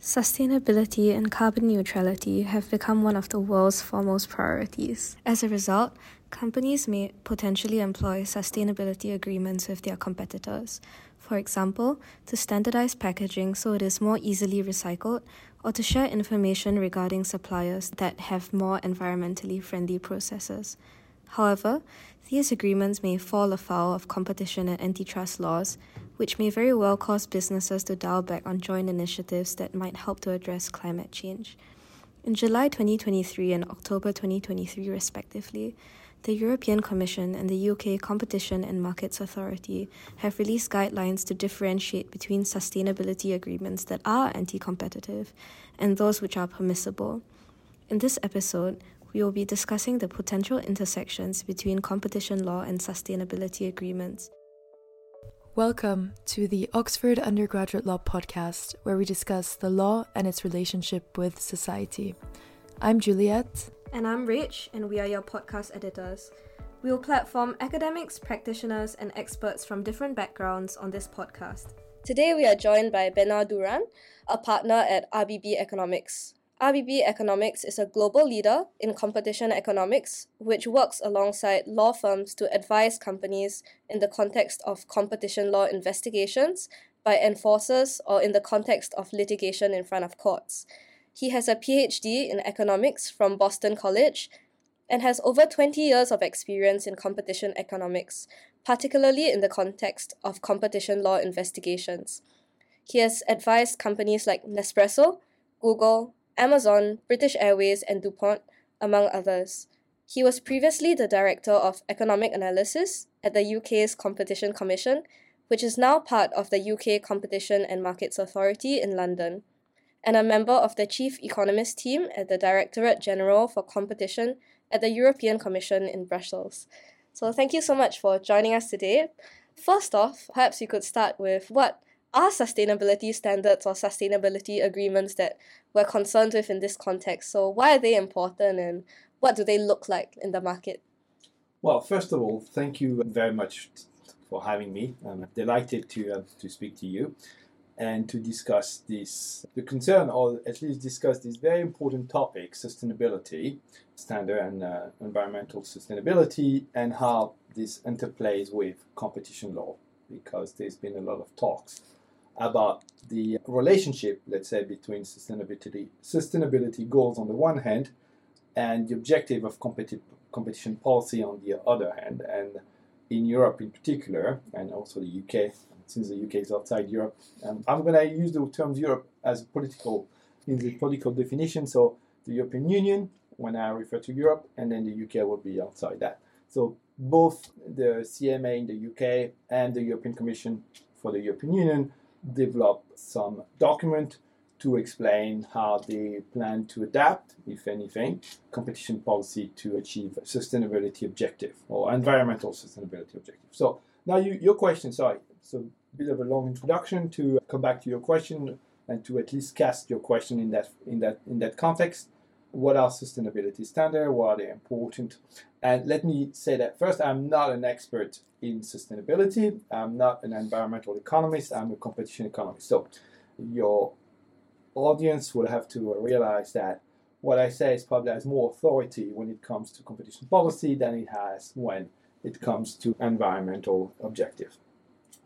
Sustainability and carbon neutrality have become one of the world's foremost priorities. As a result, companies may potentially employ sustainability agreements with their competitors. For example, to standardize packaging so it is more easily recycled, or to share information regarding suppliers that have more environmentally friendly processes. However, these agreements may fall afoul of competition and antitrust laws, which may very well cause businesses to dial back on joint initiatives that might help to address climate change. In July 2023 and October 2023, respectively, the European Commission and the UK Competition and Markets Authority have released guidelines to differentiate between sustainability agreements that are anti competitive and those which are permissible. In this episode, we will be discussing the potential intersections between competition law and sustainability agreements. Welcome to the Oxford Undergraduate Law Podcast, where we discuss the law and its relationship with society. I'm Juliet. And I'm Rach, and we are your podcast editors. We will platform academics, practitioners, and experts from different backgrounds on this podcast. Today, we are joined by Benoît Durand, a partner at RBB Economics. RBB Economics is a global leader in competition economics, which works alongside law firms to advise companies in the context of competition law investigations by enforcers or in the context of litigation in front of courts. He has a PhD in economics from Boston College and has over 20 years of experience in competition economics, particularly in the context of competition law investigations. He has advised companies like Nespresso, Google, Amazon, British Airways, and DuPont, among others. He was previously the Director of Economic Analysis at the UK's Competition Commission, which is now part of the UK Competition and Markets Authority in London, and a member of the Chief Economist team at the Directorate General for Competition at the European Commission in Brussels. So, thank you so much for joining us today. First off, perhaps you could start with what are sustainability standards or sustainability agreements that we're concerned with in this context? So, why are they important and what do they look like in the market? Well, first of all, thank you very much for having me. I'm delighted to, uh, to speak to you and to discuss this, the concern, or at least discuss this very important topic, sustainability, standard and uh, environmental sustainability, and how this interplays with competition law, because there's been a lot of talks about the relationship, let's say, between sustainability sustainability goals on the one hand and the objective of competi- competition policy on the other hand. And in Europe in particular, and also the UK, since the UK is outside Europe, um, I'm going to use the term Europe as political in the political definition. So the European Union, when I refer to Europe, and then the UK will be outside that. So both the CMA in the UK and the European Commission for the European Union develop some document to explain how they plan to adapt, if anything, competition policy to achieve sustainability objective or environmental sustainability objective. So now you, your question, sorry, so a bit of a long introduction to come back to your question and to at least cast your question in that in that in that context what are sustainability standards, why are they important. And let me say that first, I'm not an expert in sustainability. I'm not an environmental economist. I'm a competition economist. So your audience will have to realize that what I say is probably has more authority when it comes to competition policy than it has when it comes to environmental objective.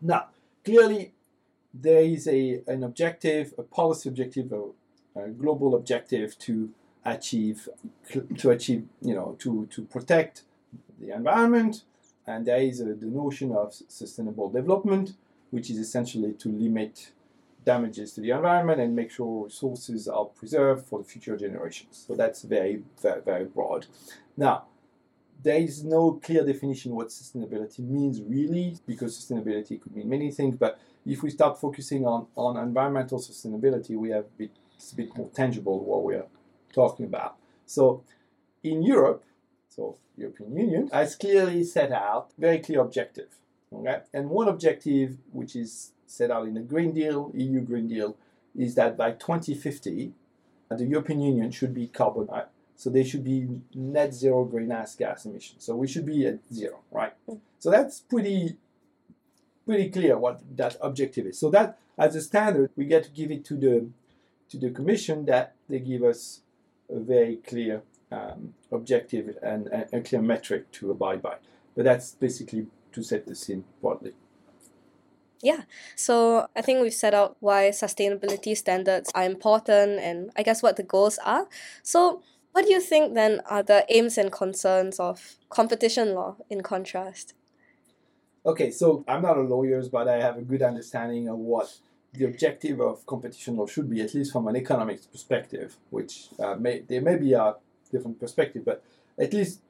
Now, clearly, there is a, an objective, a policy objective, a, a global objective to achieve to achieve you know to to protect the environment. And there is a, the notion of sustainable development which is essentially to limit damages to the environment and make sure resources are preserved for the future generations. So that's very very, very broad. Now there is no clear definition what sustainability means really because sustainability could mean many things. But if we start focusing on, on environmental sustainability we have a bit, it's a bit more tangible what we are talking about. So in Europe, so European Union, has clearly set out very clear objective. Okay? And one objective which is set out in the Green Deal, EU Green Deal, is that by 2050, the European Union should be carbon so they should be net zero greenhouse gas emissions. So we should be at zero, right? So that's pretty pretty clear what that objective is. So that as a standard, we get to give it to the to the Commission that they give us a very clear um, objective and a, a clear metric to abide by. But that's basically to set the scene broadly. Yeah, so I think we've set out why sustainability standards are important and I guess what the goals are. So, what do you think then are the aims and concerns of competition law in contrast? Okay, so I'm not a lawyer, but I have a good understanding of what the objective of competition law should be, at least from an economics perspective, which uh, may there may be a different perspective, but at least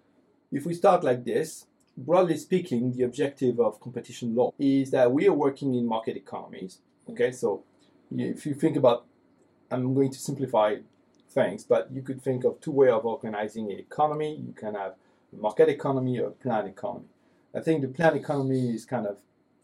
if we start like this, broadly speaking, the objective of competition law is that we are working in market economies. Okay, so if you think about, I'm going to simplify things, but you could think of two ways of organizing an economy. You can have a market economy or a planned economy. I think the planned economy is kind of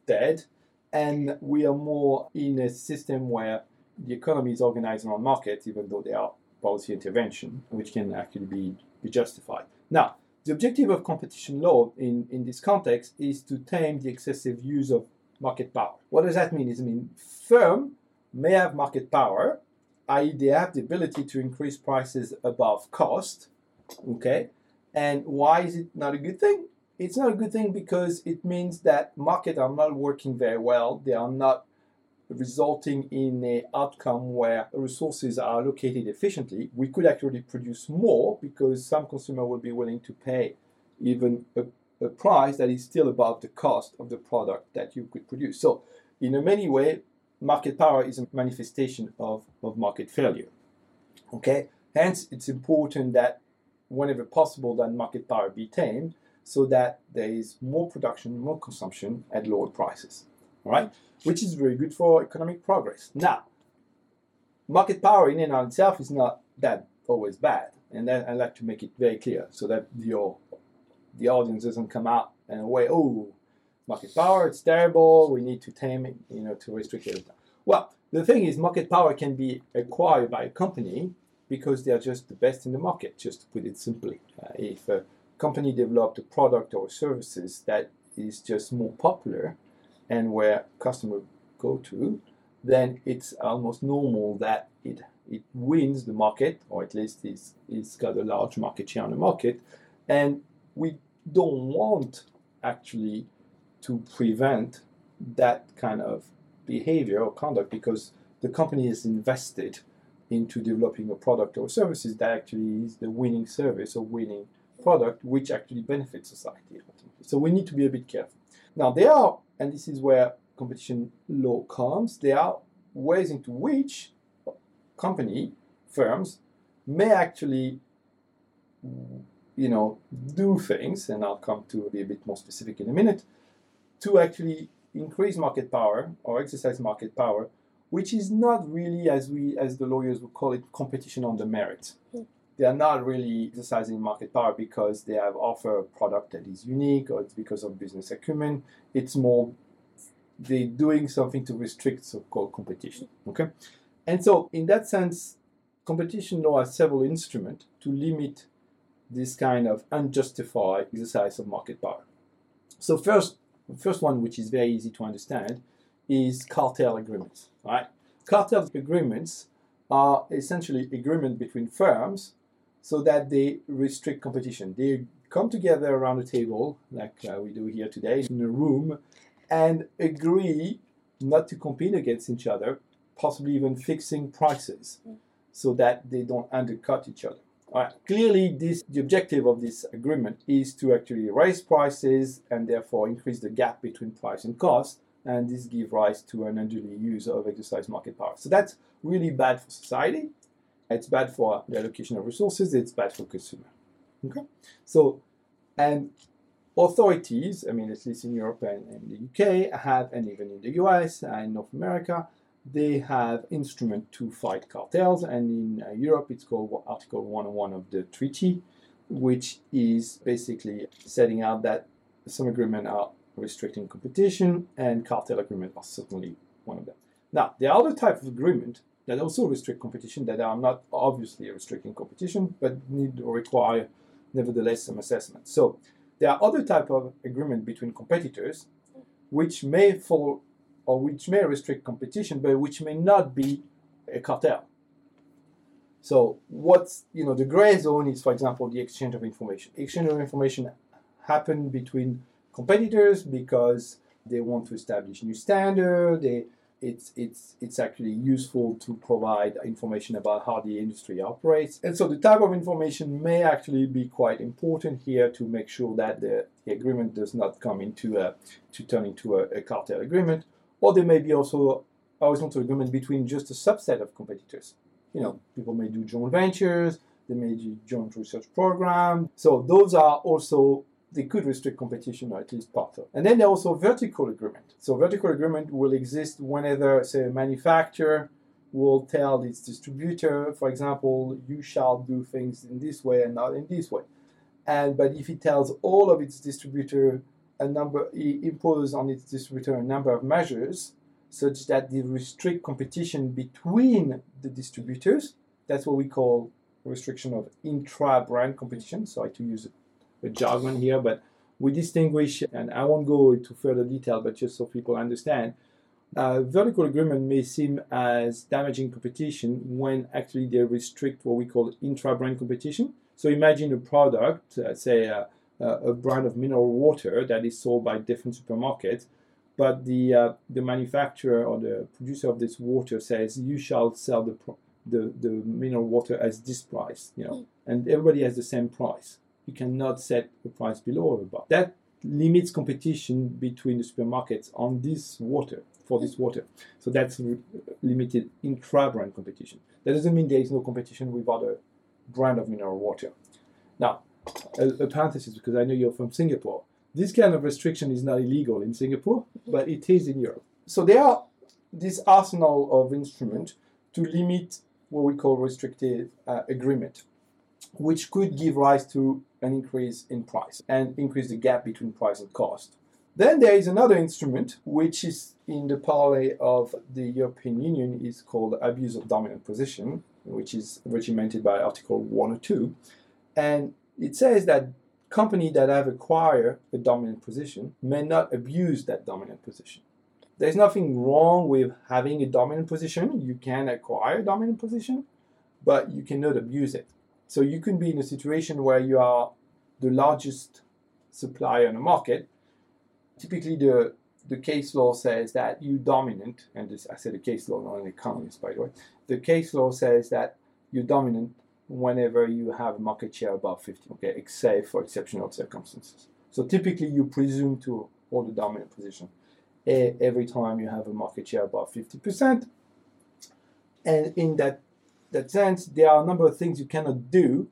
dead and we are more in a system where the economy is organized around markets, even though there are policy intervention, which can actually be, be justified. Now, the objective of competition law in, in this context is to tame the excessive use of market power. What does that mean? It means mean firm may have market power, i.e., they have the ability to increase prices above cost. Okay, and why is it not a good thing? It's not a good thing because it means that markets are not working very well. They are not resulting in an outcome where resources are allocated efficiently. We could actually produce more because some consumer will be willing to pay even a, a price that is still above the cost of the product that you could produce. So, in a many way, market power is a manifestation of, of market failure. Okay, hence it's important that whenever possible that market power be tamed so that there is more production, more consumption at lower prices. Right, which is very good for economic progress. Now, market power in and of itself is not that always bad, and then I like to make it very clear so that your the audience doesn't come out and away. Oh, market power, it's terrible. We need to tame it, you know, to restrict it. Well, the thing is, market power can be acquired by a company because they are just the best in the market. Just to put it simply, uh, if uh, company developed a product or services that is just more popular and where customers go to, then it's almost normal that it it wins the market, or at least it's, it's got a large market share on the market. And we don't want actually to prevent that kind of behavior or conduct because the company is invested into developing a product or services that actually is the winning service or winning product which actually benefits society So we need to be a bit careful. Now there are, and this is where competition law comes, there are ways into which company, firms, may actually you know, do things, and I'll come to be a bit more specific in a minute, to actually increase market power or exercise market power, which is not really, as we, as the lawyers would call it, competition on the merits. Hmm. They are not really exercising market power because they have offer a product that is unique or it's because of business acumen. It's more they're doing something to restrict so-called competition. Okay, and so in that sense, competition law has several instruments to limit this kind of unjustified exercise of market power. So first, first one, which is very easy to understand, is cartel agreements. Right, cartel agreements are essentially agreement between firms so that they restrict competition. They come together around a table, like uh, we do here today, in a room, and agree not to compete against each other, possibly even fixing prices so that they don't undercut each other. Clearly, this the objective of this agreement is to actually raise prices and therefore increase the gap between price and cost, and this give rise to an unduly use of exercise market power. So that's really bad for society it's bad for the allocation of resources, it's bad for consumer. Okay? So, and authorities, I mean, at least in Europe and in the UK, have, and even in the US and North America, they have instrument to fight cartels, and in uh, Europe it's called Article 101 of the treaty, which is basically setting out that some agreements are restricting competition, and cartel agreements are certainly one of them. Now, the other type of agreement that also restrict competition that are not obviously restricting competition but need to require nevertheless some assessment. So there are other type of agreement between competitors which may fall or which may restrict competition but which may not be a cartel. So what's you know the gray zone is, for example, the exchange of information. Exchange of information happen between competitors because they want to establish new standard. They it's it's it's actually useful to provide information about how the industry operates. And so the type of information may actually be quite important here to make sure that the, the agreement does not come into a to turn into a, a cartel agreement. Or there may be also horizontal agreement between just a subset of competitors. You know, people may do joint ventures, they may do joint research programs. So those are also they could restrict competition or at least part of. And then there are also vertical agreement. So vertical agreement will exist whenever, say, a manufacturer will tell its distributor, for example, you shall do things in this way and not in this way. And but if he tells all of its distributor a number, he imposes on its distributor a number of measures such that they restrict competition between the distributors. That's what we call restriction of intra-brand competition. So I to use a jargon here, but we distinguish, and I won't go into further detail, but just so people understand, uh, vertical agreement may seem as damaging competition when actually they restrict what we call intra-brand competition. So imagine a product, uh, say a, a, brand of mineral water that is sold by different supermarkets, but the uh, the manufacturer or the producer of this water says you shall sell the the, the mineral water as this price, you know, and everybody has the same price you cannot set the price below or above. That limits competition between the supermarkets on this water for this water. So that's limited intra-brand competition. That doesn't mean there is no competition with other brand of mineral water. Now, a, a parenthesis because I know you're from Singapore. This kind of restriction is not illegal in Singapore, but it is in Europe. So there are this arsenal of instruments to limit what we call restrictive uh, agreement which could give rise to an increase in price and increase the gap between price and cost. Then there is another instrument which is in the parley of the European Union is called abuse of dominant position, which is regimented by Article 102. And it says that companies that have acquired a dominant position may not abuse that dominant position. There's nothing wrong with having a dominant position. You can acquire a dominant position, but you cannot abuse it. So you can be in a situation where you are the largest supplier in the market. Typically, the the case law says that you dominant, and this, I said the case law, not an economist, by the way. The case law says that you're dominant whenever you have market share above 50, okay, except for exceptional circumstances. So typically, you presume to hold a dominant position every time you have a market share above 50%. And in that that sense, there are a number of things you cannot do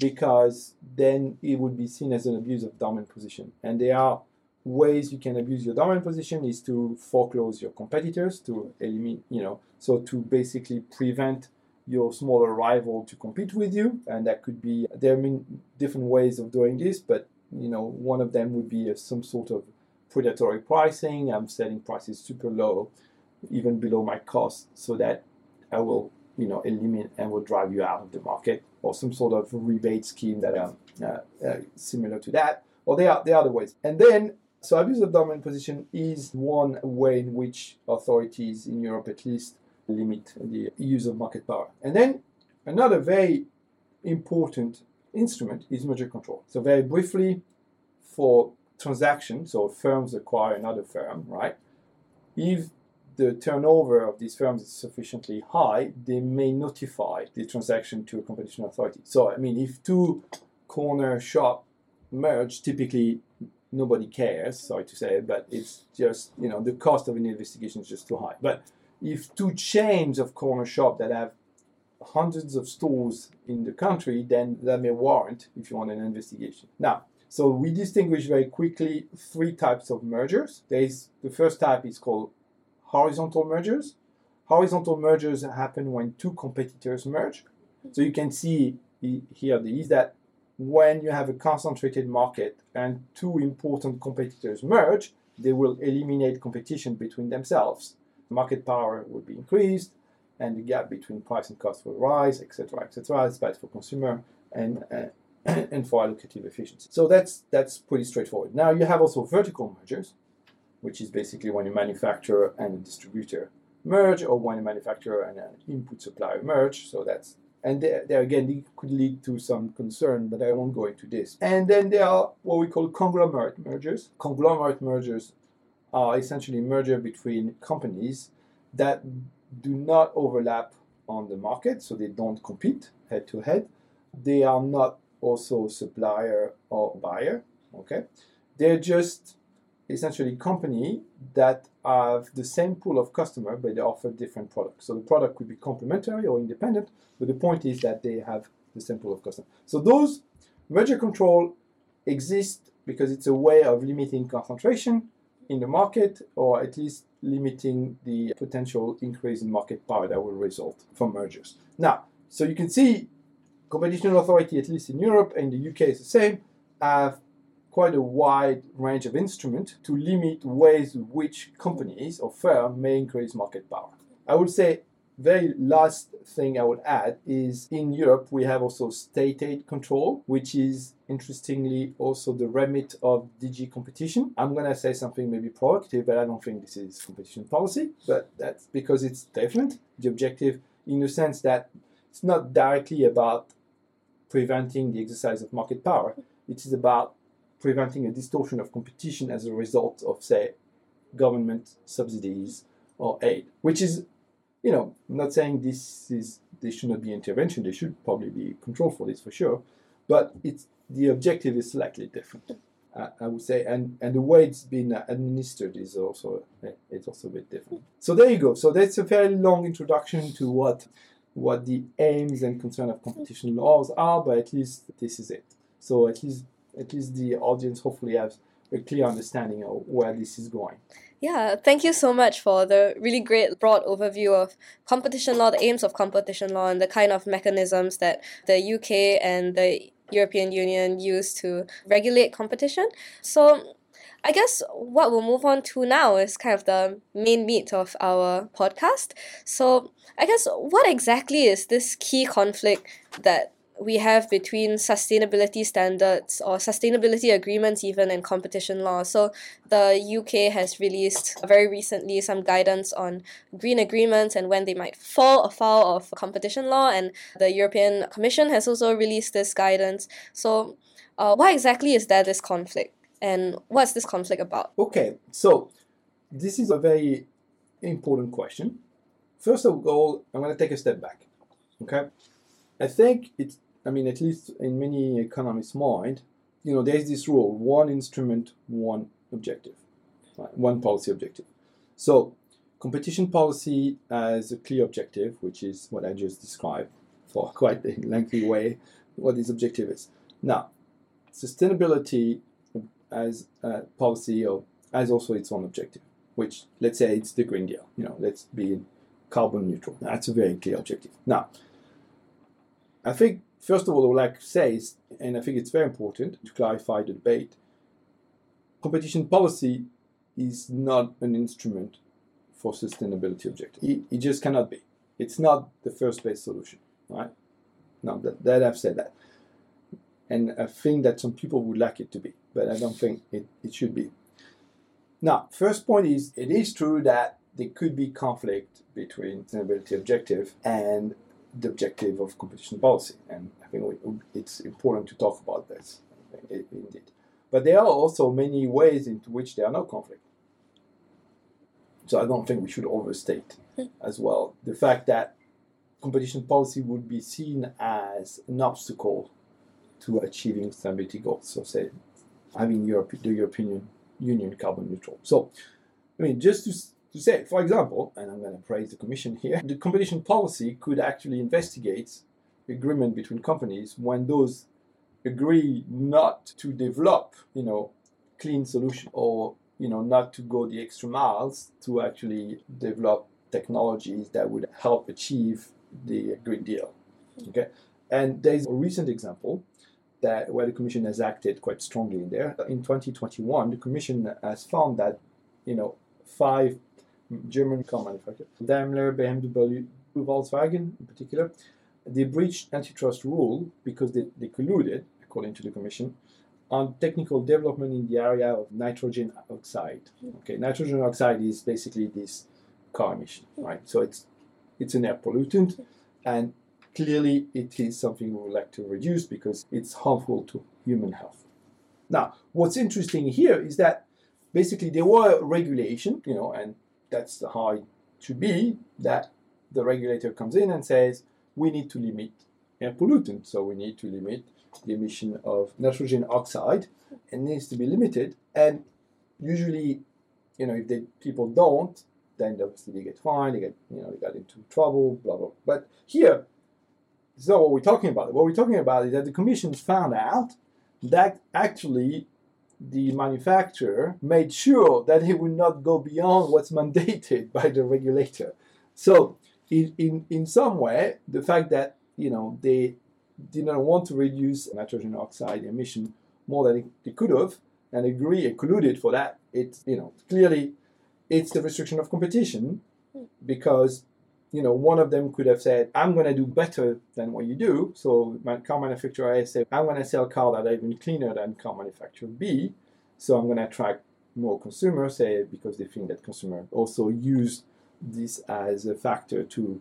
because then it would be seen as an abuse of dominant position. And there are ways you can abuse your dominant position is to foreclose your competitors, to eliminate, you know, so to basically prevent your smaller rival to compete with you. And that could be, there are different ways of doing this, but, you know, one of them would be uh, some sort of predatory pricing. I'm setting prices super low, even below my cost, so that I will you know, eliminate and will drive you out of the market, or some sort of rebate scheme that are uh, uh, similar to that, or they are, they are the ways. And then, so abuse of dominant position is one way in which authorities in Europe at least limit the use of market power. And then another very important instrument is merger control. So very briefly, for transactions, so firms acquire another firm, right? If the turnover of these firms is sufficiently high, they may notify the transaction to a competition authority. So, I mean, if two corner shop merge, typically nobody cares, sorry to say, but it's just, you know, the cost of an investigation is just too high. But if two chains of corner shop that have hundreds of stores in the country, then that may warrant if you want an investigation. Now, so we distinguish very quickly three types of mergers. There is the first type is called horizontal mergers. Horizontal mergers happen when two competitors merge. So you can see here is that when you have a concentrated market and two important competitors merge, they will eliminate competition between themselves. Market power will be increased, and the gap between price and cost will rise, etc., etc. It's bad for consumer and uh, and for allocative efficiency. So that's that's pretty straightforward. Now you have also vertical mergers which is basically when a manufacturer and a distributor merge or when a manufacturer and an input supplier merge. So that's and there, again could lead to some concern, but I won't go into this. And then there are what we call conglomerate mergers. Conglomerate mergers are essentially merger between companies that do not overlap on the market, so they don't compete head to head. They are not also supplier or buyer. Okay, they're just essentially company that have the same pool of customer, but they offer different products. So the product could be complementary or independent, but the point is that they have the same pool of customer. So those merger control exist because it's a way of limiting concentration in the market, or at least limiting the potential increase in market power that will result from mergers. Now, so you can see competition authority, at least in Europe and the UK is the same, have quite a wide range of instruments to limit ways in which companies or firms may increase market power. I would say very last thing I would add is in Europe we have also state aid control, which is interestingly also the remit of DG competition. I'm gonna say something maybe provocative, but I don't think this is competition policy. But that's because it's different. The objective, in the sense that it's not directly about preventing the exercise of market power. It is about preventing a distortion of competition as a result of, say, government subsidies or aid, which is, you know, I'm not saying this is there should not be intervention. There should probably be control for this for sure, but it's the objective is slightly different. Uh, I would say, and, and the way it's been administered is also it's also a bit different. So there you go. So that's a very long introduction to what what the aims and concern of competition laws are, but at least this is it. So at least at least the audience hopefully has a clear understanding of where this is going. Yeah, thank you so much for the really great broad overview of competition law, the aims of competition law, and the kind of mechanisms that the UK and the European Union use to regulate competition. So, I guess what we'll move on to now is kind of the main meat of our podcast. So, I guess what exactly is this key conflict that we have between sustainability standards or sustainability agreements even and competition law. So the UK has released very recently some guidance on green agreements and when they might fall afoul of competition law and the European Commission has also released this guidance. So uh, why exactly is there this conflict and what's this conflict about? Okay, so this is a very important question. First of all, I'm going to take a step back. Okay, I think it's I mean, at least in many economists' mind, you know, there's this rule: one instrument, one objective, right? one policy objective. So, competition policy has a clear objective, which is what I just described for quite a lengthy way. What this objective is now, sustainability as a policy or has also its own objective, which let's say it's the Green Deal. You know, let's be carbon neutral. That's a very clear objective. Now, I think First of all, I would like to say, and I think it's very important to clarify the debate, competition policy is not an instrument for sustainability objectives. It, it just cannot be. It's not the first best solution, right? No, that, that I've said that. And I think that some people would like it to be, but I don't think it, it should be. Now, first point is it is true that there could be conflict between sustainability objective and the objective of competition policy. And I think it's important to talk about this, indeed. But there are also many ways into which there are no conflict. So I don't think we should overstate as well the fact that competition policy would be seen as an obstacle to achieving sustainability goals. So say having Europe, the European Union carbon neutral. So I mean, just to to say, for example, and I'm going to praise the Commission here, the competition policy could actually investigate agreement between companies when those agree not to develop, you know, clean solution or you know not to go the extra miles to actually develop technologies that would help achieve the Green Deal. Okay, and there's a recent example that where the Commission has acted quite strongly in there. In 2021, the Commission has found that you know five German car manufacturer, Daimler, BMW, Volkswagen in particular, they breached antitrust rule because they, they colluded, according to the Commission, on technical development in the area of nitrogen oxide. Okay, nitrogen oxide is basically this car emission, right? So it's it's an air pollutant, and clearly it is something we would like to reduce because it's harmful to human health. Now, what's interesting here is that basically there were regulation, you know, and that's how it should be, that the regulator comes in and says, we need to limit air pollutants, so we need to limit the emission of nitrogen oxide, It needs to be limited. And usually, you know, if they, people don't, then obviously they get fined, they get, you know, they got into trouble, blah blah. But here, so what we're talking about. What we're talking about is that the commission found out that actually the manufacturer made sure that he would not go beyond what's mandated by the regulator. So, in, in, in some way, the fact that you know they didn't want to reduce nitrogen oxide emission more than they could have, and agree and colluded for that, it's you know clearly it's the restriction of competition because you know, one of them could have said, I'm going to do better than what you do. So my car manufacturer A said, I'm going to sell cars that are even cleaner than car manufacturer B. So I'm going to attract more consumers, say, because they think that consumers also use this as a factor to,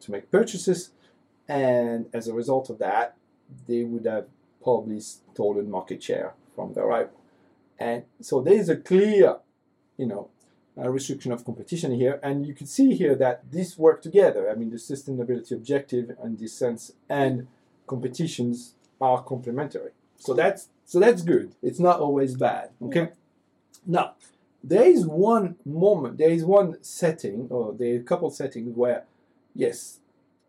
to make purchases. And as a result of that, they would have probably stolen market share from their rival. And so there is a clear, you know, uh, restriction of competition here. And you can see here that this work together. I mean, the sustainability objective and this sense and competitions are complementary. So that's so that's good. It's not always bad. Okay. Now, there is one moment, there is one setting, or there are a couple settings where, yes,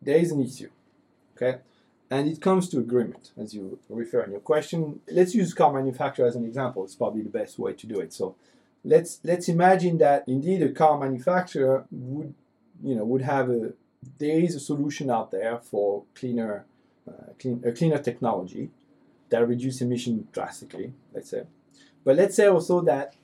there is an issue. Okay. And it comes to agreement, as you refer in your question. Let's use car manufacturer as an example. It's probably the best way to do it. So let's let's imagine that indeed a car manufacturer would you know would have a there is a solution out there for cleaner uh, clean, a cleaner technology that reduce emission drastically let's say. But let's say also that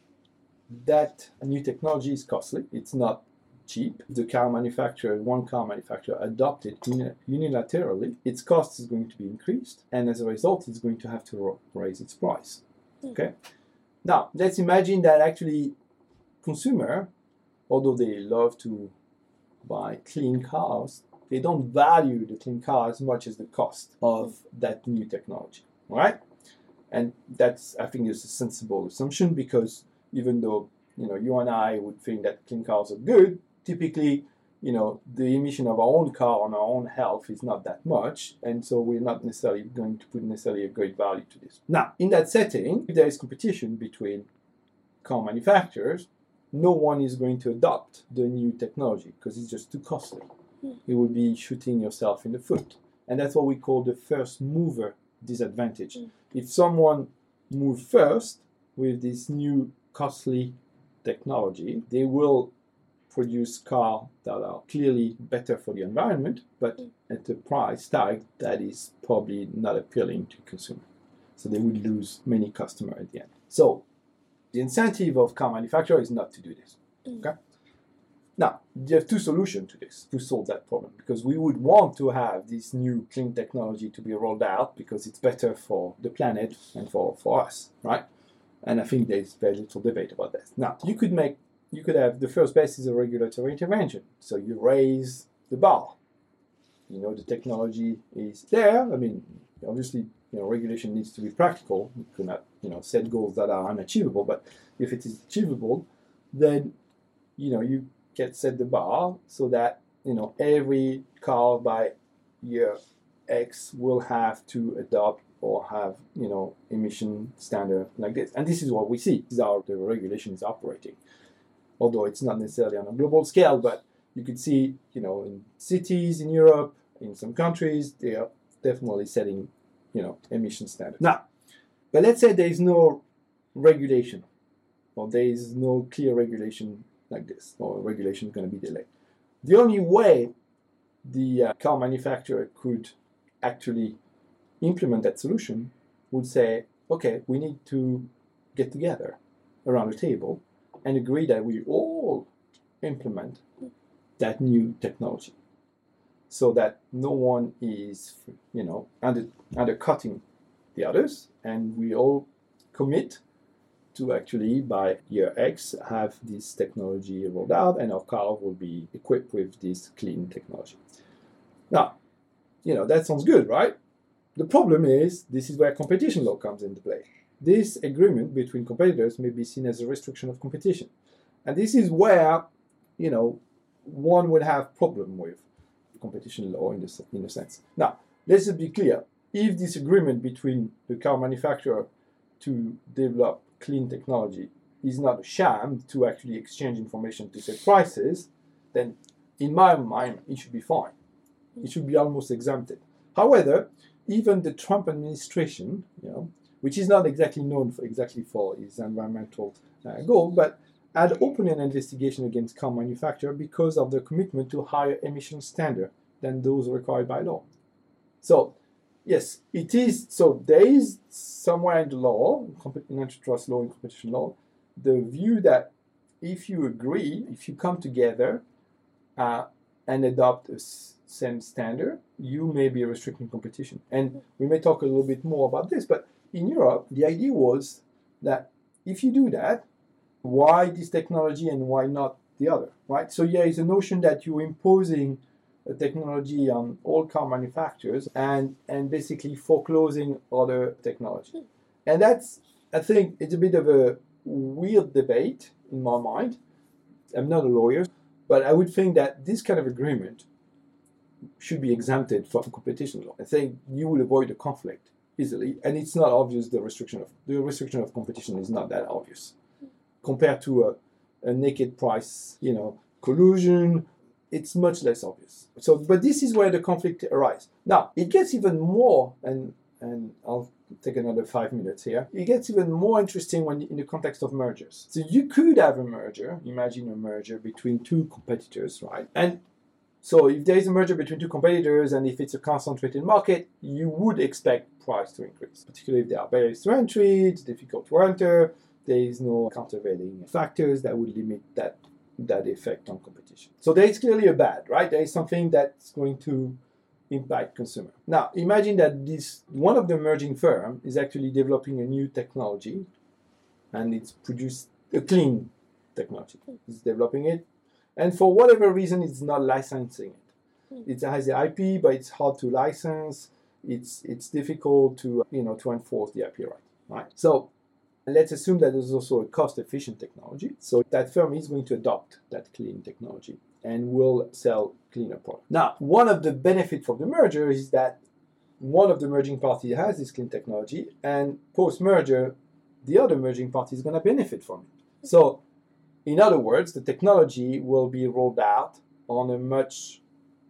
that new technology is costly. It's not cheap. The car manufacturer one car manufacturer adopted unilaterally its cost is going to be increased and as a result it's going to have to raise its price. Okay now, let's imagine that actually consumer, although they love to buy clean cars, they don't value the clean car as much as the cost of that new technology, right? And that's, I think, is a sensible assumption because even though you know you and I would think that clean cars are good, typically you know, the emission of our own car on our own health is not that much, and so we're not necessarily going to put necessarily a great value to this. Now, in that setting, if there is competition between car manufacturers, no one is going to adopt the new technology because it's just too costly. It would be shooting yourself in the foot. And that's what we call the first mover disadvantage. Mm. If someone moves first with this new costly technology, they will produce cars that are clearly better for the environment, but mm. at a price tag that is probably not appealing to consumers. So they would lose many customers at the end. So the incentive of car manufacturer is not to do this. Mm. Okay. Now, you have two solutions to this to solve that problem because we would want to have this new clean technology to be rolled out because it's better for the planet and for, for us, right? And I think there's very little debate about that. Now, you could make you could have the first best is a regulatory intervention. So you raise the bar. You know the technology is there. I mean, obviously, you know regulation needs to be practical. You cannot you know set goals that are unachievable. But if it is achievable, then you know you get set the bar so that you know every car by year X will have to adopt or have you know emission standard like this. And this is what we see. This is how the regulation is operating although it's not necessarily on a global scale, but you could see, you know, in cities in Europe, in some countries, they are definitely setting, you know, emission standards. Now, but let's say there is no regulation, or there is no clear regulation like this, or regulation is going to be delayed. The only way the uh, car manufacturer could actually implement that solution would say, okay, we need to get together around a table and agree that we all implement that new technology so that no one is you know under, undercutting the others and we all commit to actually by year X have this technology rolled out and our car will be equipped with this clean technology. Now, you know, that sounds good, right? The problem is this is where competition law comes into play. This agreement between competitors may be seen as a restriction of competition. And this is where, you know, one would have problem with competition law in, this, in a sense. Now, let's be clear. If this agreement between the car manufacturer to develop clean technology is not a sham to actually exchange information to set prices, then in my mind, it should be fine. It should be almost exempted. However, even the Trump administration, you know, which is not exactly known for exactly for its environmental uh, goal, but had opened an investigation against car manufacturer because of their commitment to higher emission standard than those required by law. So, yes, it is. So there is somewhere in the law, in antitrust law and competition law, the view that if you agree, if you come together uh, and adopt a same standard, you may be restricting competition. And we may talk a little bit more about this, but in Europe, the idea was that if you do that, why this technology and why not the other, right? So yeah, it's a notion that you're imposing a technology on all car manufacturers and and basically foreclosing other technology. And that's I think it's a bit of a weird debate in my mind. I'm not a lawyer, but I would think that this kind of agreement should be exempted from competition law. I think you will avoid a conflict easily, and it's not obvious the restriction of the restriction of competition is not that obvious compared to a, a naked price, you know, collusion. It's much less obvious. So, but this is where the conflict arises. Now, it gets even more, and and I'll take another five minutes here. It gets even more interesting when in the context of mergers. So you could have a merger. Imagine a merger between two competitors, right? And so if there is a merger between two competitors and if it's a concentrated market, you would expect price to increase, particularly if there are barriers to entry, it's difficult to enter, there is no countervailing factors that would limit that that effect on competition. So there is clearly a bad, right? There is something that's going to impact consumer. Now imagine that this one of the merging firm is actually developing a new technology and it's produced a clean technology. It's developing it and for whatever reason, it's not licensing it. Hmm. It has the IP, but it's hard to license. It's it's difficult to you know to enforce the IP right. Right. So let's assume that there's also a cost-efficient technology. So that firm is going to adopt that clean technology and will sell cleaner product. Now, one of the benefits from the merger is that one of the merging parties has this clean technology, and post-merger, the other merging party is going to benefit from it. So in other words, the technology will be rolled out on a much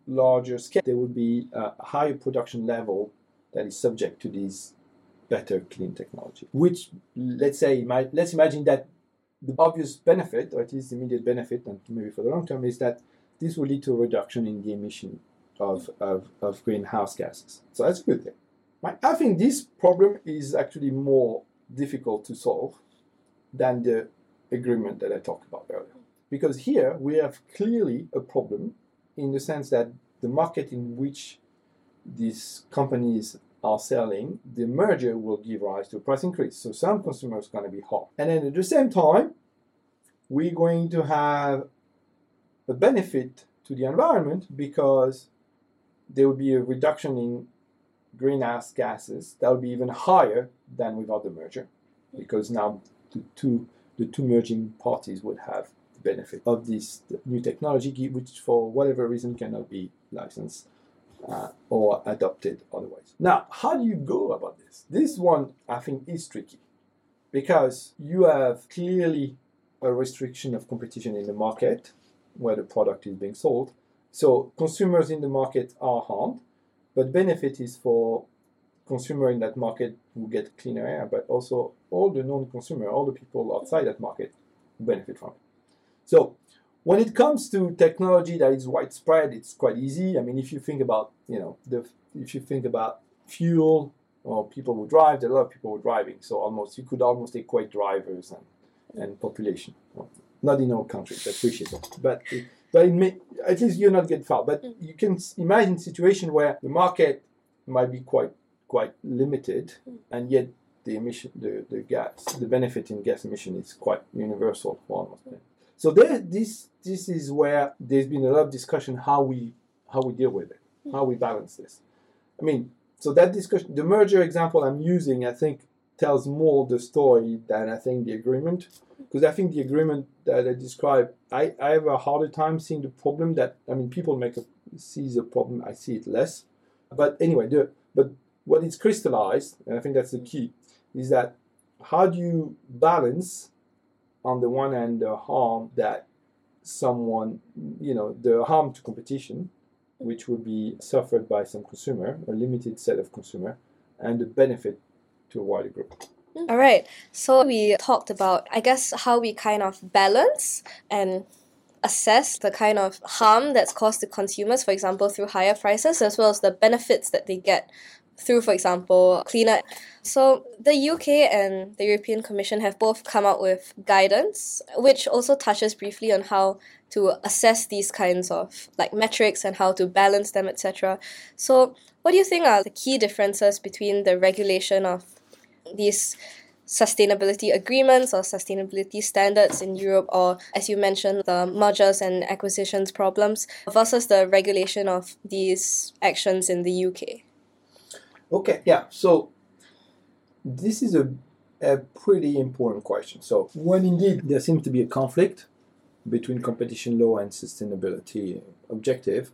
larger scale. There will be a higher production level that is subject to this better clean technology. Which, let's say, let's imagine that the obvious benefit, or at least the immediate benefit, and maybe for the long term, is that this will lead to a reduction in the emission of, of, of greenhouse gases. So that's a good thing. Right? I think this problem is actually more difficult to solve than the agreement that I talked about earlier. Because here we have clearly a problem in the sense that the market in which these companies are selling, the merger will give rise to a price increase. So some consumers are going to be hot. And then at the same time, we're going to have a benefit to the environment because there will be a reduction in greenhouse gases that will be even higher than without the merger because now the two the two merging parties would have the benefit of this new technology, which for whatever reason cannot be licensed uh, or adopted otherwise. Now, how do you go about this? This one, I think, is tricky because you have clearly a restriction of competition in the market where the product is being sold. So consumers in the market are harmed, but benefit is for consumer in that market will get cleaner air, but also all the non-consumer, all the people outside that market benefit from it. So when it comes to technology that is widespread, it's quite easy. I mean, if you think about, you know, the if you think about fuel or people who drive, there are a lot of people who are driving. So almost you could almost equate drivers and, and population. Well, not in all countries, I appreciate that. But it, but it may, at least you're not getting far. But mm. you can imagine a situation where the market might be quite quite limited, hmm. and yet the emission, the, the gas, the benefit in gas emission is quite universal for almost. So there, this this is where there's been a lot of discussion how we how we deal with it, hmm. how we balance this. I mean, so that discussion, the merger example I'm using, I think tells more the story than I think the agreement, because I think the agreement that I described, I, I have a harder time seeing the problem that I mean people make a see the problem, I see it less. But anyway, the but what is crystallized, and I think that's the mm. key, is that how do you balance on the one hand the harm that someone, you know, the harm to competition, which would be suffered by some consumer, a limited set of consumer, and the benefit to a wider group. Mm. All right. So we talked about, I guess, how we kind of balance and assess the kind of harm that's caused to consumers, for example, through higher prices, as well as the benefits that they get through, for example, cleaner. So the UK and the European Commission have both come out with guidance, which also touches briefly on how to assess these kinds of like metrics and how to balance them, etc. So what do you think are the key differences between the regulation of these sustainability agreements or sustainability standards in Europe, or as you mentioned, the mergers and acquisitions problems versus the regulation of these actions in the UK? Okay, yeah. So this is a, a pretty important question. So when indeed there seems to be a conflict between competition law and sustainability objective,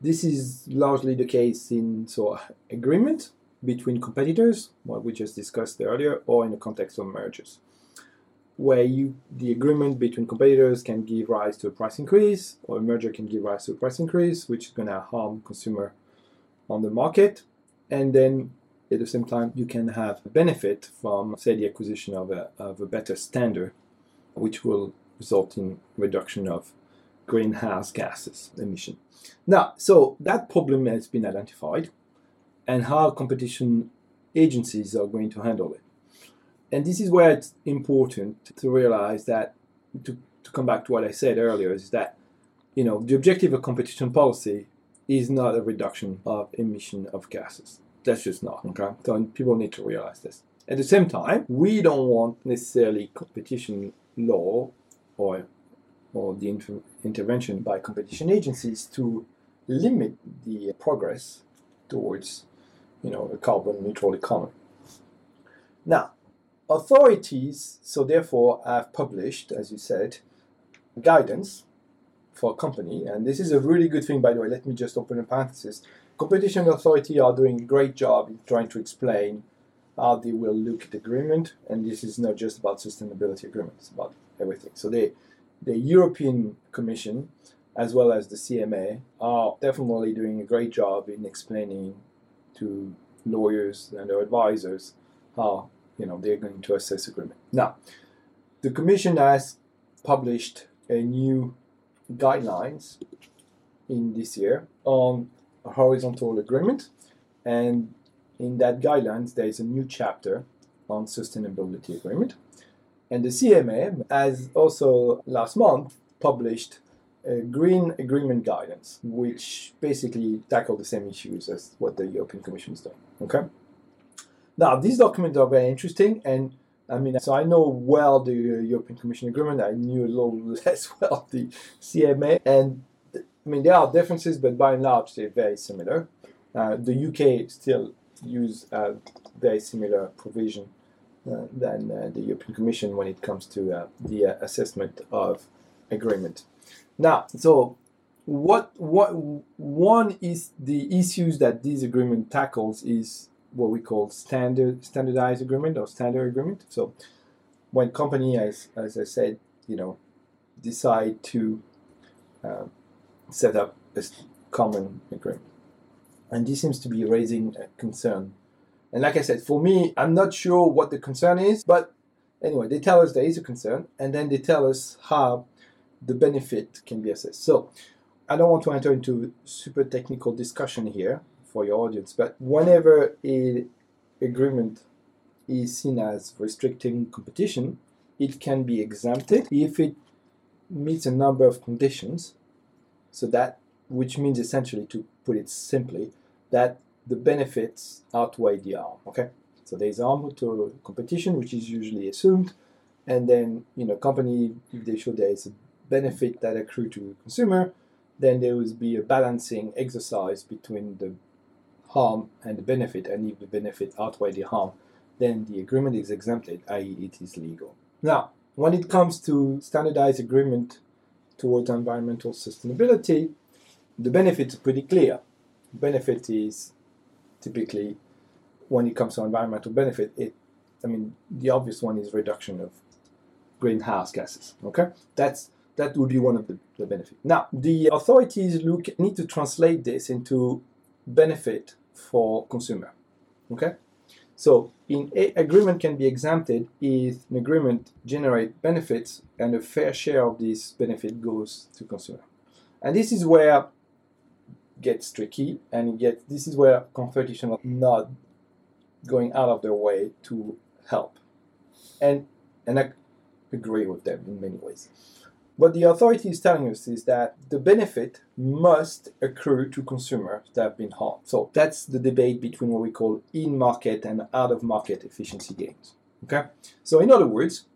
this is largely the case in so agreement between competitors, what we just discussed earlier, or in the context of mergers, where you the agreement between competitors can give rise to a price increase, or a merger can give rise to a price increase, which is going to harm consumer on the market, and then at the same time you can have benefit from, say, the acquisition of a, of a better standard, which will result in reduction of greenhouse gases emission. Now, so that problem has been identified and how competition agencies are going to handle it. And this is where it's important to realize that, to, to come back to what I said earlier, is that you know the objective of competition policy is not a reduction of emission of gases. That's just not. Okay, so people need to realize this. At the same time, we don't want necessarily competition law or or the inter- intervention by competition agencies to limit the progress towards you know, a carbon neutral economy. Now, authorities, so therefore, have published, as you said, guidance for a company, and this is a really good thing, by the way. Let me just open a parenthesis. Competition authority are doing a great job in trying to explain how they will look at agreement, and this is not just about sustainability agreements, it's about everything. So they, the European Commission, as well as the CMA, are definitely doing a great job in explaining to lawyers and their advisors how you know they're going to assess agreement. Now, the commission has published a new guidelines in this year on a horizontal agreement, and in that guidelines there is a new chapter on sustainability agreement, and the CMA has also last month published a green agreement guidance, which basically tackle the same issues as what the European Commission is doing. Okay. Now these documents are very interesting, and I mean, so I know well the European Commission agreement. I knew a little less well the CMA, and I mean there are differences, but by and large they're very similar. Uh, the UK still use a very similar provision uh, than uh, the European Commission when it comes to uh, the uh, assessment of agreement. Now, so what what one is the issues that this agreement tackles is what we call standard standardized agreement or standard agreement. So when company, as as I said, you know, decide to uh, set up a common agreement, and this seems to be raising a concern. And like I said, for me, I'm not sure what the concern is, but anyway, they tell us there is a concern, and then they tell us how the benefit can be assessed. So I don't want to enter into super technical discussion here for your audience, but whenever a agreement is seen as restricting competition, it can be exempted if it meets a number of conditions. So that, which means essentially, to put it simply, that the benefits outweigh the harm. Okay, So there's harm to competition, which is usually assumed, and then you know company if they show there is a benefit that accrue to the consumer, then there will be a balancing exercise between the harm and the benefit, and if the benefit outweigh the harm, then the agreement is exempted, i.e., it is legal. Now, when it comes to standardized agreement towards environmental sustainability, the benefits are pretty clear. Benefit is typically when it comes to environmental benefit, it I mean the obvious one is reduction of greenhouse gases. Okay? That's that would be one of the, the benefits. Now, the authorities look need to translate this into benefit for consumer. Okay? So, in a, agreement can be exempted if an agreement generate benefits and a fair share of this benefit goes to consumer. And this is where gets tricky, and get this is where competition are not going out of their way to help. And and I agree with them in many ways. What the authority is telling us is that the benefit must accrue to consumers that have been harmed. So that's the debate between what we call in market and out of market efficiency gains. Okay? So, in other words,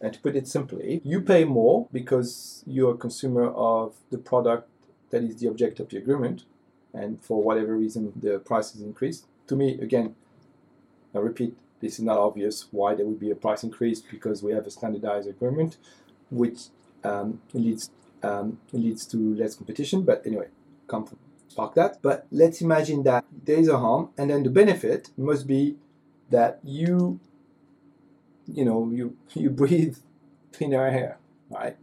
and to put it simply, you pay more because you're a consumer of the product that is the object of the agreement, and for whatever reason the price is increased. To me, again, I repeat, this is not obvious why there would be a price increase because we have a standardized agreement, which um, leads um, leads to less competition. But anyway, come park that. But let's imagine that there is a harm, and then the benefit must be that you, you know, you you breathe cleaner air, right?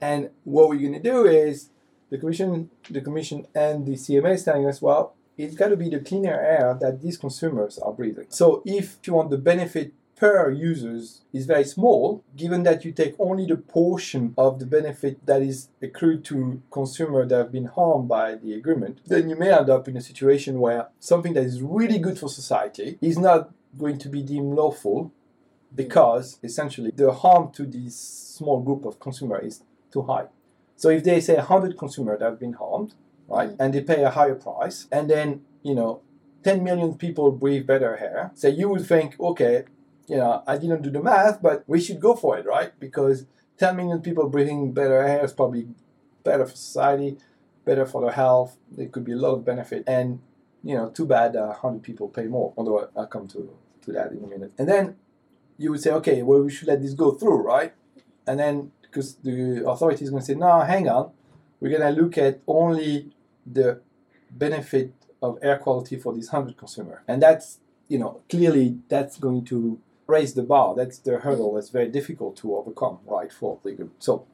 And what we're to do is the commission, the commission, and the CMA is telling us, well, it's got to be the cleaner air that these consumers are breathing. So if you want the benefit per users is very small, given that you take only the portion of the benefit that is accrued to consumers that have been harmed by the agreement, then you may end up in a situation where something that is really good for society is not going to be deemed lawful because essentially the harm to this small group of consumers is too high. So if they say 100 consumers that have been harmed, right, mm. and they pay a higher price, and then, you know, 10 million people breathe better air, so you would think, okay, you know, I didn't do the math, but we should go for it, right? Because 10 million people breathing better air is probably better for society, better for their health. There could be a lot of benefit. And, you know, too bad uh, 100 people pay more, although I'll come to, to that in a minute. And then you would say, okay, well, we should let this go through, right? And then, because the authority is going to say, no, hang on, we're going to look at only the benefit of air quality for these 100 consumer. And that's, you know, clearly that's going to raise the bar. That's the hurdle that's very difficult to overcome, right? For legal. So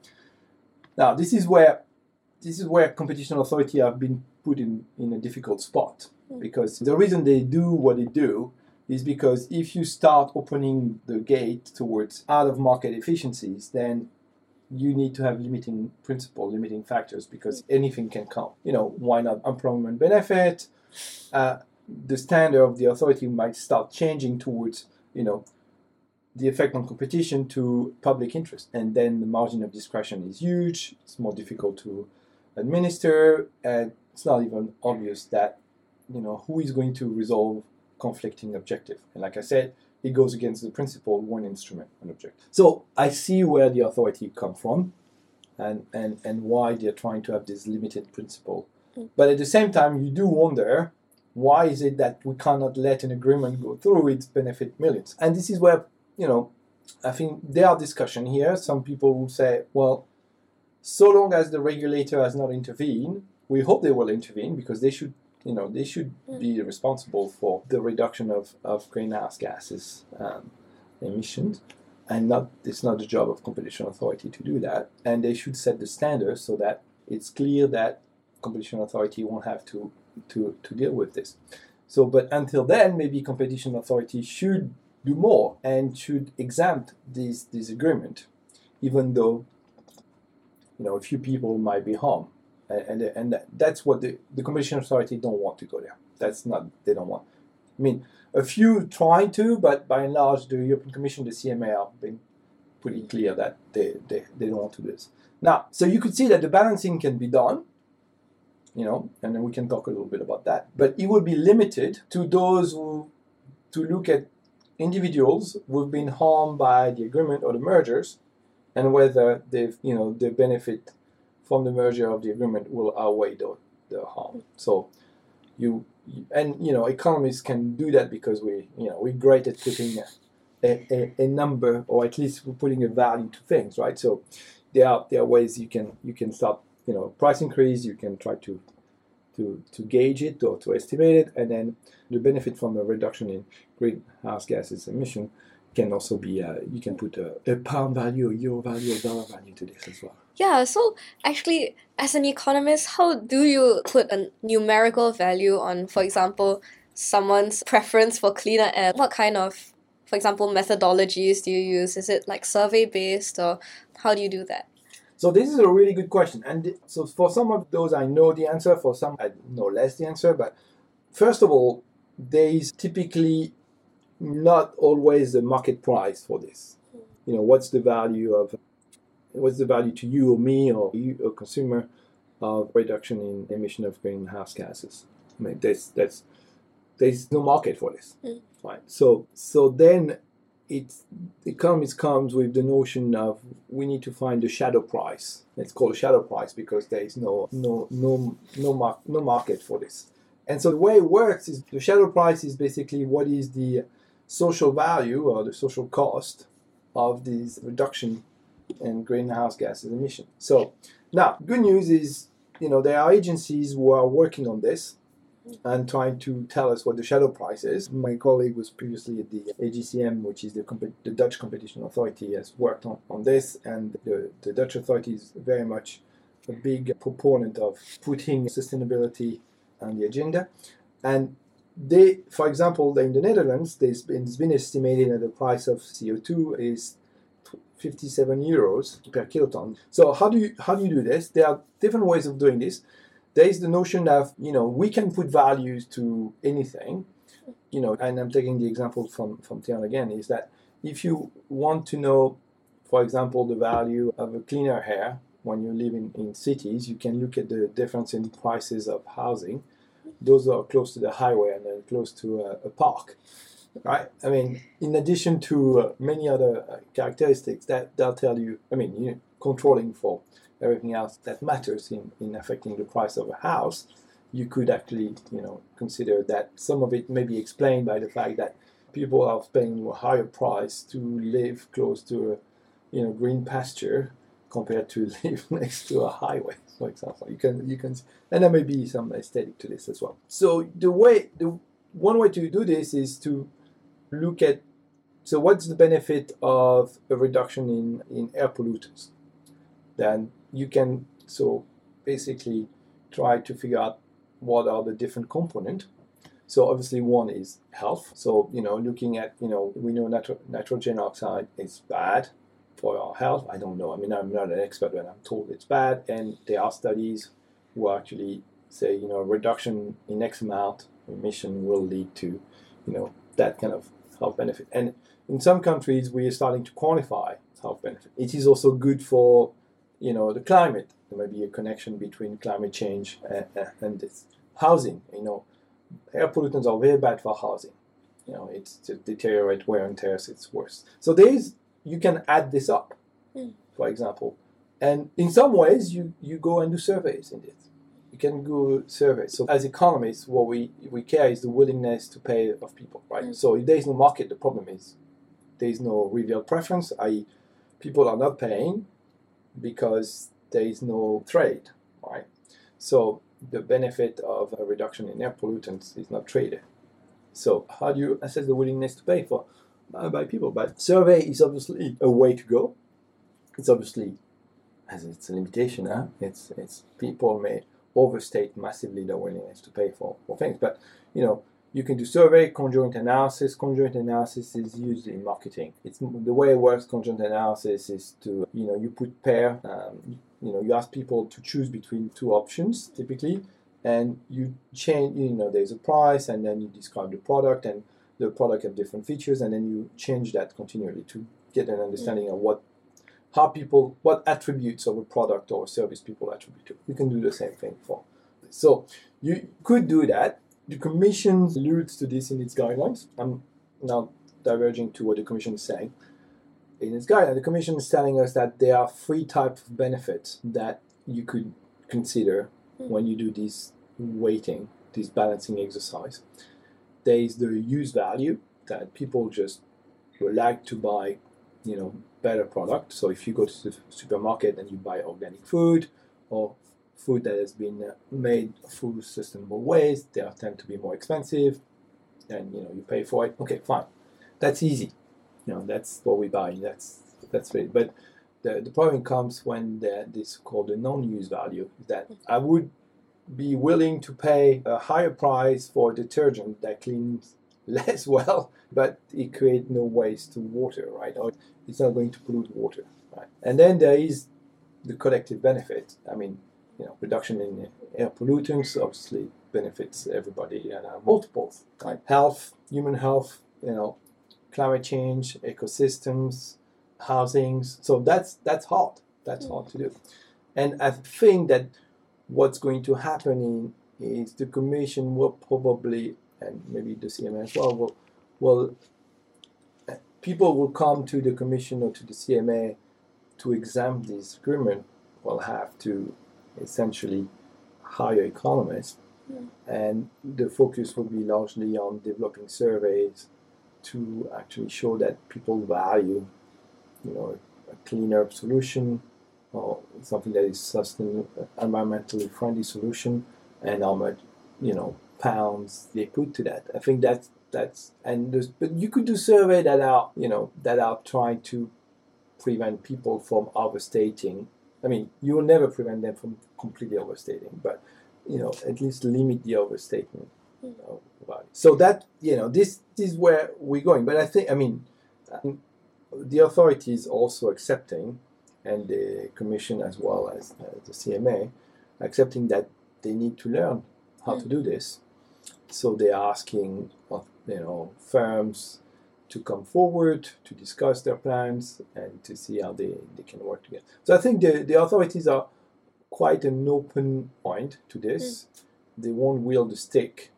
now this is where this is where competition authority have been put in, in a difficult spot hmm. because the reason they do what they do is because if you start opening the gate towards out of market efficiencies, then you need to have limiting principle, limiting factors because hmm. anything can come. You know, why not employment benefit? Uh, the standard of the authority might start changing towards, you know, the effect on competition to public interest. And then the margin of discretion is huge, it's more difficult to administer, and it's not even obvious that, you know, who is going to resolve conflicting objective. And like I said, it goes against the principle one instrument, one object. So I see where the authority come from and, and, and why they're trying to have this limited principle. Mm. But at the same time, you do wonder why is it that we cannot let an agreement go through its benefit millions? And this is where you know, I think there are discussion here. Some people will say, well, so long as the regulator has not intervened, we hope they will intervene because they should, you know, they should mm. be responsible for the reduction of, of greenhouse gases um, emissions. And not it's not the job of competition authority to do that. And they should set the standards so that it's clear that competition authority won't have to to, to deal with this. So, but until then, maybe competition authority should do more and should exempt this, this agreement, even though you know a few people might be harmed. And, and, and that's what the, the competition authority don't want to go there. That's not they don't want. I mean, a few trying to, but by and large, the European Commission, the CMA, have been pretty clear that they, they, they don't want to do this. Now, so you could see that the balancing can be done, you know, and then we can talk a little bit about that. But it will be limited to those who to look at individuals who've been harmed by the agreement or the mergers and whether they've, you know, the benefit from the merger of the agreement will outweigh the, the harm. So you, and you know economists can do that because we you know we're great at putting a, a, a number or at least we're putting a value to things, right? So there are there are ways you can you can start you know price increase you can try to to, to gauge it or to estimate it and then the benefit from a reduction in greenhouse gases emission can also be uh, you can put a, a pound value a euro value a dollar value to this as well. Yeah so actually as an economist how do you put a numerical value on for example someone's preference for cleaner air? What kind of for example methodologies do you use? Is it like survey based or how do you do that so this is a really good question, and so for some of those I know the answer, for some I know less the answer. But first of all, there is typically not always the market price for this. You know, what's the value of what's the value to you or me or you a consumer of reduction in emission of greenhouse gases? I mean, there's that's there's no market for this, mm. right? So so then it's economics comes with the notion of we need to find the shadow price. It's called a shadow price because there is no no no no mar- no market for this. And so the way it works is the shadow price is basically what is the social value or the social cost of this reduction in greenhouse gases emission. So now good news is you know there are agencies who are working on this and trying to tell us what the shadow price is. My colleague was previously at the AGCM, which is the, comp- the Dutch Competition Authority, has worked on, on this, and the, the Dutch authority is very much a big proponent of putting sustainability on the agenda. And they, for example, in the Netherlands, there's been, it's been estimated that the price of CO2 is 57 euros per kiloton. So how do you how do you do this? There are different ways of doing this there is the notion of you know we can put values to anything. You know and i'm taking the example from from Tian again is that if you want to know for example the value of a cleaner hair when you live in, in cities you can look at the difference in prices of housing. Those are close to the highway and then close to a, a park right? I mean in addition to uh, many other uh, characteristics that they'll tell you i mean you controlling for everything else that matters in, in affecting the price of a house, you could actually, you know, consider that some of it may be explained by the fact that people are paying a higher price to live close to a, you know, green pasture compared to live next to a highway, for example. You can, you can, and there may be some aesthetic to this as well. So the way, the one way to do this is to look at, so what's the benefit of a reduction in, in air pollutants? Then you can so basically try to figure out what are the different components. So obviously one is health. So you know, looking at you know, we know nitro- nitrogen oxide is bad for our health. I don't know. I mean, I'm not an expert, but I'm told it's bad. And there are studies who actually say you know, reduction in X amount emission will lead to you know that kind of health benefit. And in some countries, we are starting to quantify health benefit. It is also good for you know, the climate. There may be a connection between climate change and, and this. Housing, you know, air pollutants are very bad for housing. You know, it's to deteriorate wear and tear, it's worse. So there is, you can add this up, mm. for example. And in some ways, you, you go and do surveys in this. You can go surveys. So as economists, what we, we care is the willingness to pay of people, right? Mm. So if there is no market, the problem is there is no revealed preference, i.e., people are not paying, because there is no trade, right? So the benefit of a reduction in air pollutants is not traded. So how do you assess the willingness to pay for uh, by people? But survey is obviously a way to go. It's obviously as its a limitation. Huh? It's it's people may overstate massively their willingness to pay for, for things. But you know, you can do survey, conjoint analysis. Conjoint analysis is used in marketing. It's the way it works. Conjoint analysis is to you know you put pair. Um, you know you ask people to choose between two options typically, and you change. You know there's a price, and then you describe the product, and the product have different features, and then you change that continually to get an understanding of what how people what attributes of a product or service people attribute to. You can do the same thing for. So you could do that the Commission alludes to this in its guidelines. I'm now diverging to what the Commission is saying, in its guideline, the Commission is telling us that there are three types of benefits that you could consider Mm. when you do this weighting, this balancing exercise. There is the use value that people just would like to buy, you know, better product. So if you go to the supermarket and you buy organic food or food that has been uh, made through sustainable ways, they are tend to be more expensive, and you know you pay for it. Okay, fine, that's easy. You know that's what we buy. That's that's it. But the, the problem comes when this called the non-use value. That I would be willing to pay a higher price for detergent that cleans less well, but it creates no waste to water, right? Or it's not going to pollute water, right? And then there is the collective benefit. I mean, you know, reduction in air pollutants obviously benefits everybody and multiples, right? Health, human health, you know, climate change, ecosystems, housings. So that's that's hard. That's hard to do. And I think that what's going to happen in, is the commission will probably and maybe the CMA as well will will people will come to the commission or to the CMA to examine this agreement will have to essentially hire economists Mm. and the focus will be largely on developing surveys to actually show that people value you know a cleaner solution or something that is sustainable environmentally friendly solution and how much you know pounds they put to that i think that's that's and but you could do survey that are you know that are trying to prevent people from overstating i mean you will never prevent them from completely overstating but you know at least limit the overstatement Mm. about it. so that you know this, this is where we're going but i think i mean the authorities also accepting and the commission as well as uh, the cma accepting that they need to learn how to do this so they're asking you know firms to come forward to discuss their plans and to see how they, they can work together. So i think the, the authorities are quite an open point to this. They won't wield the stick.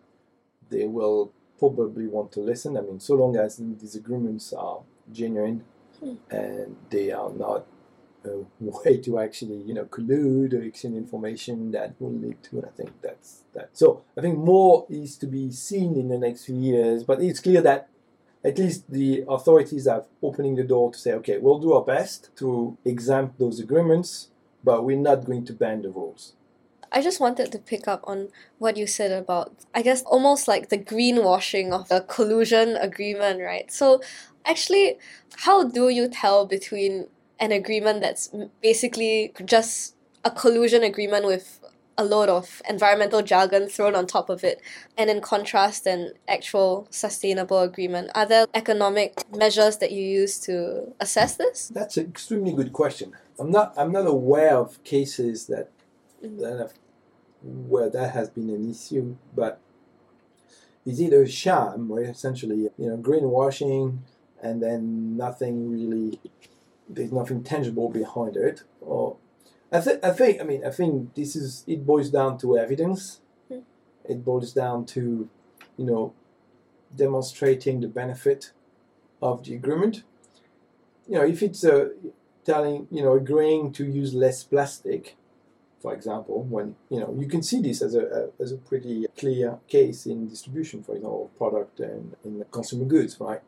They will probably want to listen. I mean so long as these agreements are genuine Hmm. and they are not a way to actually you know collude or exchange information that will lead to i think that's that. So i think more is to be seen in the next few years but it's clear that at least the authorities are opening the door to say okay we'll do our best to exempt those agreements but we're not going to ban the rules I just wanted to pick up on what you said about, I guess, almost like the greenwashing of the collusion agreement, right? So, actually, how do you tell between an agreement that's basically just a collusion agreement with a load of environmental jargon thrown on top of it, and in contrast, an actual sustainable agreement? Are there economic measures that you use to assess this? That's an extremely good question. I'm not I'm not aware of cases that Mm. that have, where that has been an issue, but is it a sham where essentially you know greenwashing and then nothing really there's nothing tangible behind it or I think I think I mean I think this is it boils down to evidence. Mm. It boils down to you know demonstrating the benefit of the agreement. You know if it's a telling you know agreeing to use less plastic for example when you know you can see this as a, a as a pretty clear case in distribution for example product and in consumer goods right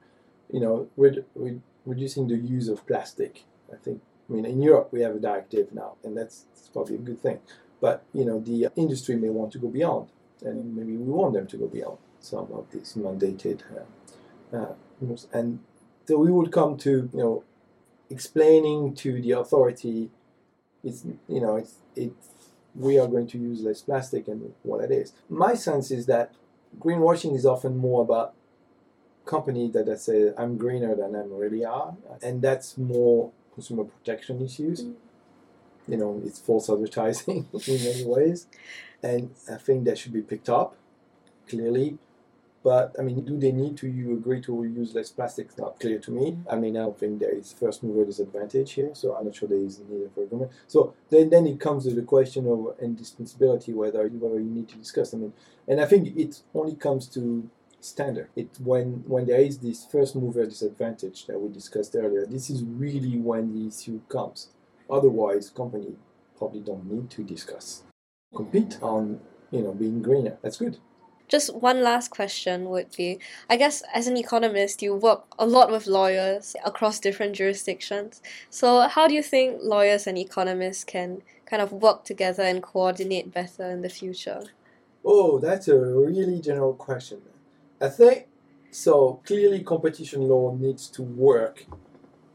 you know with, with reducing the use of plastic i think i mean in europe we have a directive now and that's, that's probably a good thing. But you know the industry may want to go beyond and maybe we want them to go beyond some of these mandated uh, uh, rules. And so we would come to you know explaining to the authority it's you know it's it's we are going to use less plastic and what it is. My sense is that greenwashing is often more about companies that say i'm greener than i really are and that's more consumer protection issues Mm. you know it's false advertising in many ways and i think that should be picked up clearly but I mean, do they need to you agree to use less plastic? It's not clear to me. I mean, I don't think there is first mover disadvantage here, so I'm not sure there is a need for agreement. So then, then it comes to the question of indispensability, whether whether you need to discuss. I mean, and I think it only comes to standard. It when when there is this first mover disadvantage that we discussed earlier, this is really when the issue comes. Otherwise, company probably don't need to discuss. Compete on you know being greener. That's good. Just one last question would be I guess as an economist, you work a lot with lawyers across different jurisdictions. So, how do you think lawyers and economists can kind of work together and coordinate better in the future? Oh, that's a really general question. I think so. Clearly, competition law needs to work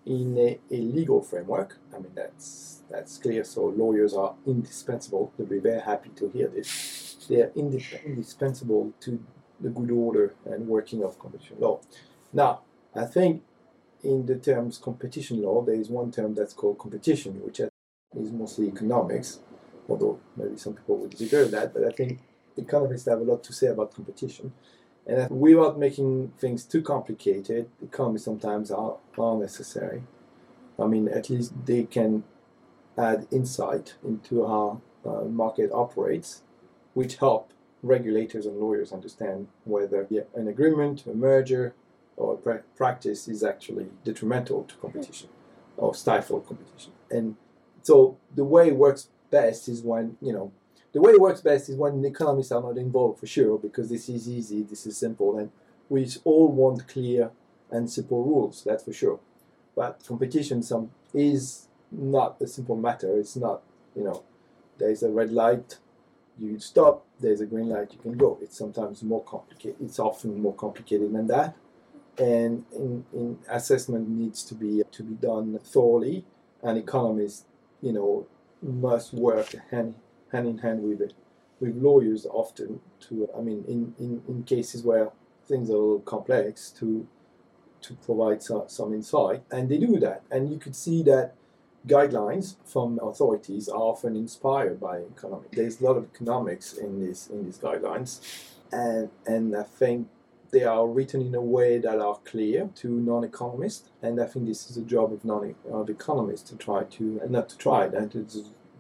in a, a legal framework. I mean, that's that's clear. So lawyers are indispensable. They'll be very happy to hear this they are indispensable to the good order and working of competition law. Now, I think in the terms competition law, there is one term that's called competition, which is mostly economics, although maybe some people would disagree with that, but I think economists have a lot to say about competition. And without making things too complicated, economists sometimes are, are necessary. I mean, at least they can add insight into how uh, market operates which help regulators and lawyers understand whether an agreement, a merger, or a practice is actually detrimental to competition or stifle competition. And so the way it works best is when, you know, the way it works best is when economists are not involved for sure, because this is easy, this is simple, and we all want clear and simple rules, that's for sure. But competition some is not a simple matter. It's not, you know, there's a red light you stop, there's a green light, you can go. It's sometimes more complicated. It's often more complicated than that. And in, in assessment needs to be to be done thoroughly, and economists, you know, must work hand, hand in hand with it, with lawyers often to, I mean, in, in, in cases where things are a little complex to to provide some, some insight, and they do that. And you could see that guidelines from authorities are often inspired by economics. There's a lot of economics in these in these guidelines, and and I think they are written in a way that are clear to non-economists, and I think this is a job of non of economists to try to not to try that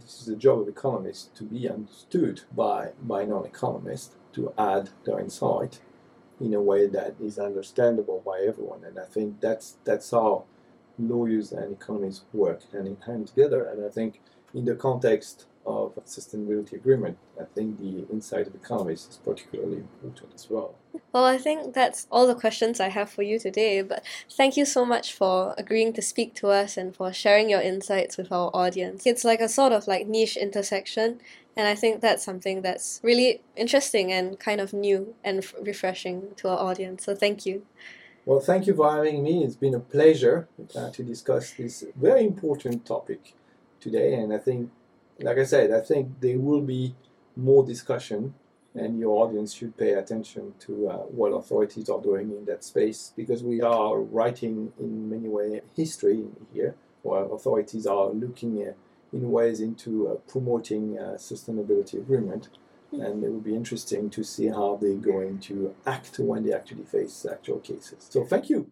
this is the job of economists to be understood by by non-economists to add their insight in a way that is understandable by everyone, and I think that's that's how lawyers and economists work hand in hand together. And I think in the context of sustainability agreement, I think the insight of economists is particularly important as well. Well, I think that's all the questions I have for you today. But thank you so much for agreeing to speak to us and for sharing your insights with our audience. It's like a sort of like niche intersection. And I think that's something that's really interesting and kind of new and refreshing to our audience. So thank you. Well, thank you for having me. It's been a pleasure uh, to discuss this very important topic today. And I think, like I said, I think there will be more discussion, and your audience should pay attention to uh, what authorities are doing in that space because we are writing in many ways history here, where authorities are looking uh, in ways into uh, promoting sustainability agreement and it will be interesting to see how they're going to act when they actually face actual cases. So thank you.